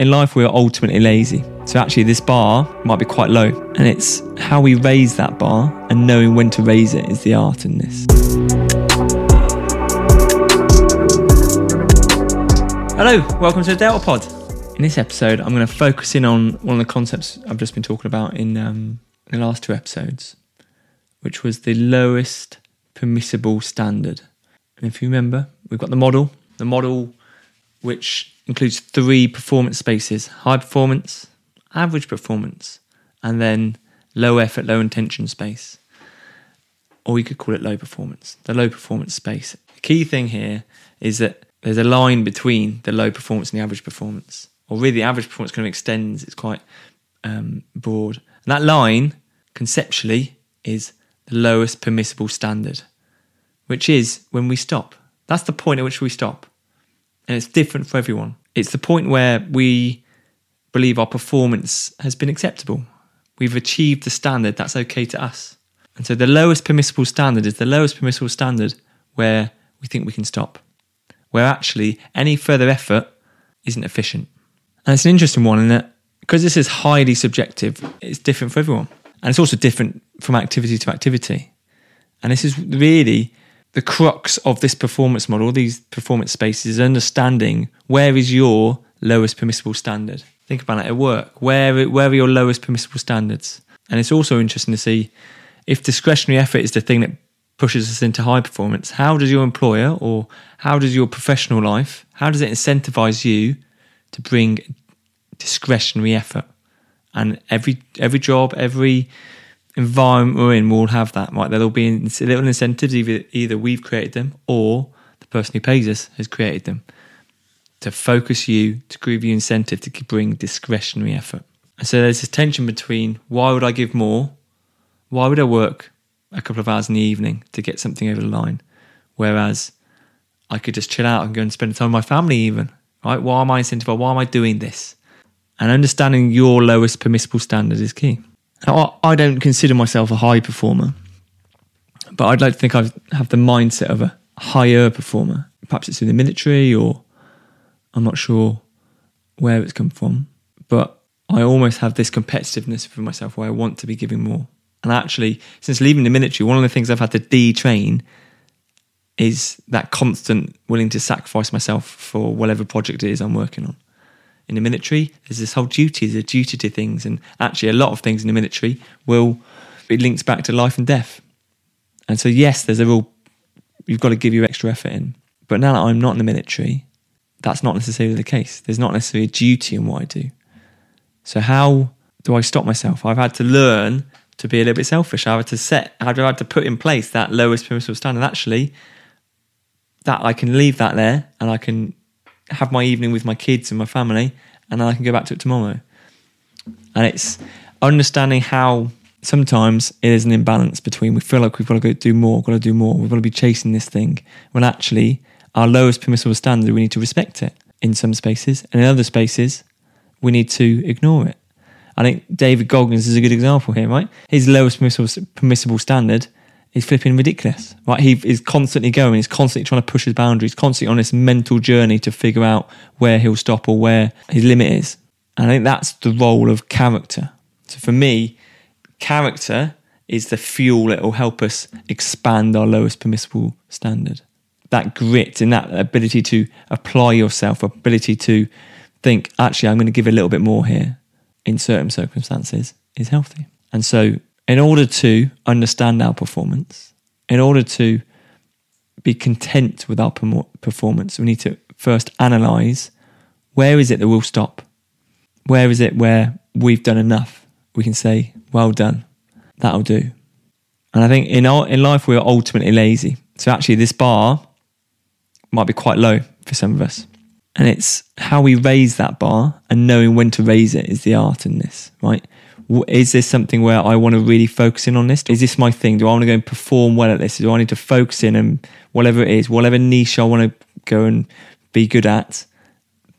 in life, we're ultimately lazy. So actually, this bar might be quite low. And it's how we raise that bar and knowing when to raise it is the art in this. Hello, welcome to the Delta Pod. In this episode, I'm going to focus in on one of the concepts I've just been talking about in, um, the last two episodes, which was the lowest permissible standard. And if you remember, we've got the model, the model which includes three performance spaces high performance, average performance, and then low effort, low intention space. Or you could call it low performance, the low performance space. The key thing here is that there's a line between the low performance and the average performance. Or really, the average performance kind of extends, it's quite um, broad. And that line, conceptually, is the lowest permissible standard, which is when we stop. That's the point at which we stop. And it's different for everyone. It's the point where we believe our performance has been acceptable. We've achieved the standard that's okay to us. And so the lowest permissible standard is the lowest permissible standard where we think we can stop, where actually any further effort isn't efficient. And it's an interesting one in that because this is highly subjective, it's different for everyone. And it's also different from activity to activity. And this is really the crux of this performance model, these performance spaces, is understanding where is your lowest permissible standard. Think about it at work. Where, where are your lowest permissible standards? And it's also interesting to see if discretionary effort is the thing that pushes us into high performance, how does your employer or how does your professional life, how does it incentivize you to bring discretionary effort? And every every job, every environment we're in will have that. Right, there'll be little incentives. Either either we've created them or the person who pays us has created them to focus you, to give you incentive to bring discretionary effort. And so there's this tension between why would I give more? Why would I work a couple of hours in the evening to get something over the line? Whereas I could just chill out and go and spend time with my family, even. Right? Why am I incentivized? Why am I doing this? And understanding your lowest permissible standard is key. Now, I don't consider myself a high performer, but I'd like to think I have the mindset of a higher performer. Perhaps it's in the military or I'm not sure where it's come from, but I almost have this competitiveness for myself where I want to be giving more. And actually, since leaving the military, one of the things I've had to detrain is that constant willing to sacrifice myself for whatever project it is I'm working on in the military, there's this whole duty, there's a duty to things. And actually, a lot of things in the military will be linked back to life and death. And so, yes, there's a real, you've got to give your extra effort in. But now that I'm not in the military, that's not necessarily the case. There's not necessarily a duty in what I do. So, how do I stop myself? I've had to learn to be a little bit selfish. I've had to set, I've had to put in place that lowest permissible standard. Actually, that I can leave that there and I can have my evening with my kids and my family, and then I can go back to it tomorrow. And it's understanding how sometimes it is an imbalance between we feel like we've got to go do more, got to do more, we've got to be chasing this thing, when actually our lowest permissible standard, we need to respect it in some spaces, and in other spaces, we need to ignore it. I think David Goggins is a good example here, right? His lowest permissible, permissible standard is flipping ridiculous, right? He is constantly going, he's constantly trying to push his boundaries, constantly on this mental journey to figure out where he'll stop or where his limit is. And I think that's the role of character. So for me, character is the fuel that will help us expand our lowest permissible standard. That grit and that ability to apply yourself, ability to think, actually, I'm going to give a little bit more here in certain circumstances is healthy. And so in order to understand our performance, in order to be content with our performance, we need to first analyze where is it that we'll stop? Where is it where we've done enough? We can say, well done, that'll do. And I think in, our, in life, we're ultimately lazy. So actually, this bar might be quite low for some of us. And it's how we raise that bar and knowing when to raise it is the art in this, right? Is this something where I want to really focus in on this? Is this my thing? Do I want to go and perform well at this? Do I need to focus in and whatever it is, whatever niche I want to go and be good at?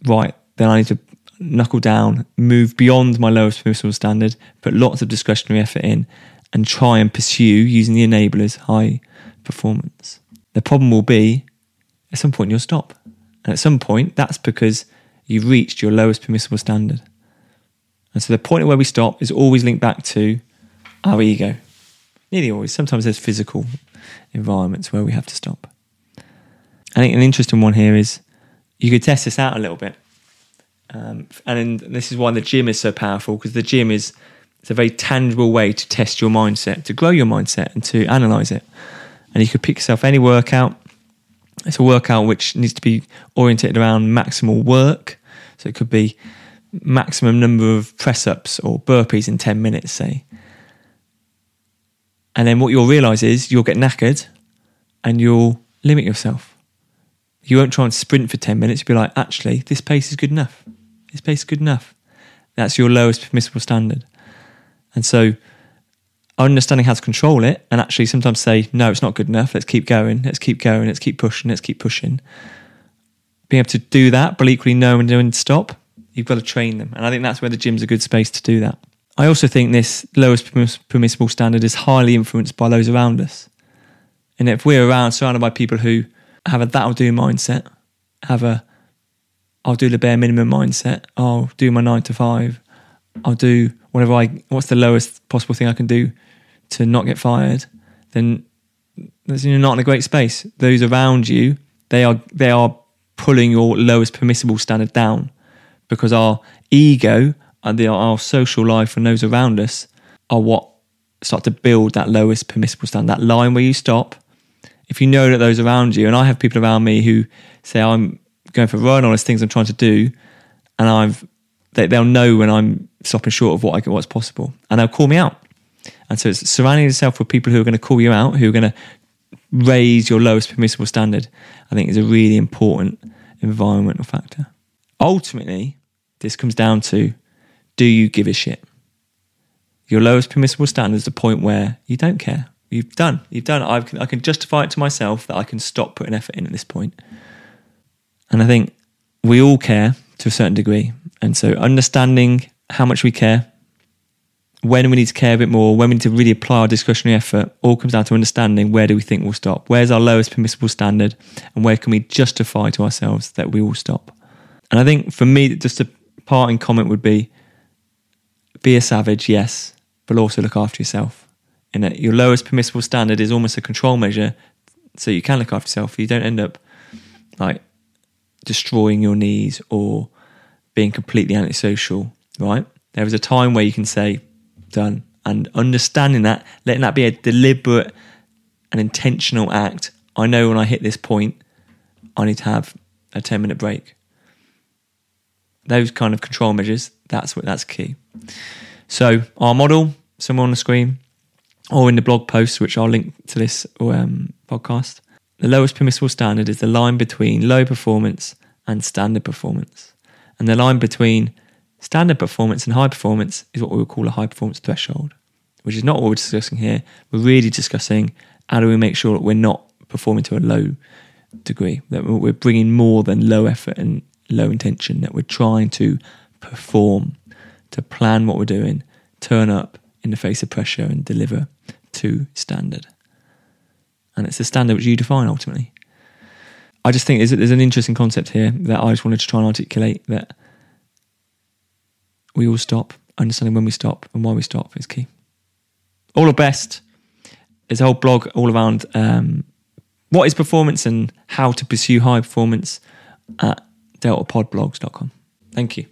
Right, then I need to knuckle down, move beyond my lowest permissible standard, put lots of discretionary effort in, and try and pursue using the enablers high performance. The problem will be at some point you'll stop. And at some point, that's because you've reached your lowest permissible standard. And so the point where we stop is always linked back to our ego. Nearly always. Sometimes there's physical environments where we have to stop. I think an interesting one here is you could test this out a little bit. Um, and this is why the gym is so powerful because the gym is it's a very tangible way to test your mindset, to grow your mindset, and to analyze it. And you could pick yourself any workout. It's a workout which needs to be oriented around maximal work. So it could be maximum number of press ups or burpees in 10 minutes, say. And then what you'll realize is you'll get knackered and you'll limit yourself. You won't try and sprint for 10 minutes. You'll be like, actually, this pace is good enough. This pace is good enough. That's your lowest permissible standard. And so understanding how to control it and actually sometimes say, no, it's not good enough. Let's keep going. Let's keep going. Let's keep pushing. Let's keep pushing. Being able to do that, but equally know when to stop, you've got to train them. And I think that's where the gym's a good space to do that. I also think this lowest permissible standard is highly influenced by those around us. And if we're around surrounded by people who have a that'll do mindset, have a I'll do the bare minimum mindset, I'll do my nine to five, I'll do whatever I what's the lowest possible thing I can do to not get fired, then you're not in a great space. Those around you, they are they are pulling your lowest permissible standard down because our ego and the, our social life and those around us are what start to build that lowest permissible standard, that line where you stop. If you know that those around you, and I have people around me who say I'm going for a run or things I'm trying to do, and I've they, will know when I'm stopping short of what I, what's possible, and they'll call me out. And so it's surrounding yourself with people who are going to call you out, who are going to raise your lowest permissible standard. I think is a really important environmental factor. Ultimately, this comes down to do you give a shit? Your lowest permissible standard is the point where you don't care. You've done. You've done. I can, I can justify it to myself that I can stop putting effort in at this point. And I think we all care to a certain degree. And so understanding how much we care, when we need to care a bit more, when we need to really apply our discretionary effort, all comes down to understanding where do we think we'll stop? Where's our lowest permissible standard? And where can we justify to ourselves that we will stop? And I think for me, just a parting comment would be be a savage, yes, but also look after yourself. In that your lowest permissible standard is almost a control measure, so you can look after yourself. You don't end up like destroying your knees or being completely antisocial, right? There is a time where you can say, done. And understanding that, letting that be a deliberate and intentional act. I know when I hit this point, I need to have a 10 minute break those kind of control measures, that's what that's key. So our model, somewhere on the screen, or in the blog post, which I'll link to this um, podcast. The lowest permissible standard is the line between low performance and standard performance. And the line between standard performance and high performance is what we would call a high performance threshold, which is not what we're discussing here. We're really discussing how do we make sure that we're not performing to a low degree, that we're bringing more than low effort and low intention, that we're trying to perform, to plan what we're doing, turn up in the face of pressure and deliver to standard. And it's the standard which you define ultimately. I just think there's, there's an interesting concept here that I just wanted to try and articulate that we all stop. Understanding when we stop and why we stop is key. All the best. There's a whole blog all around um, what is performance and how to pursue high performance at deltapodblogs.com. Thank you.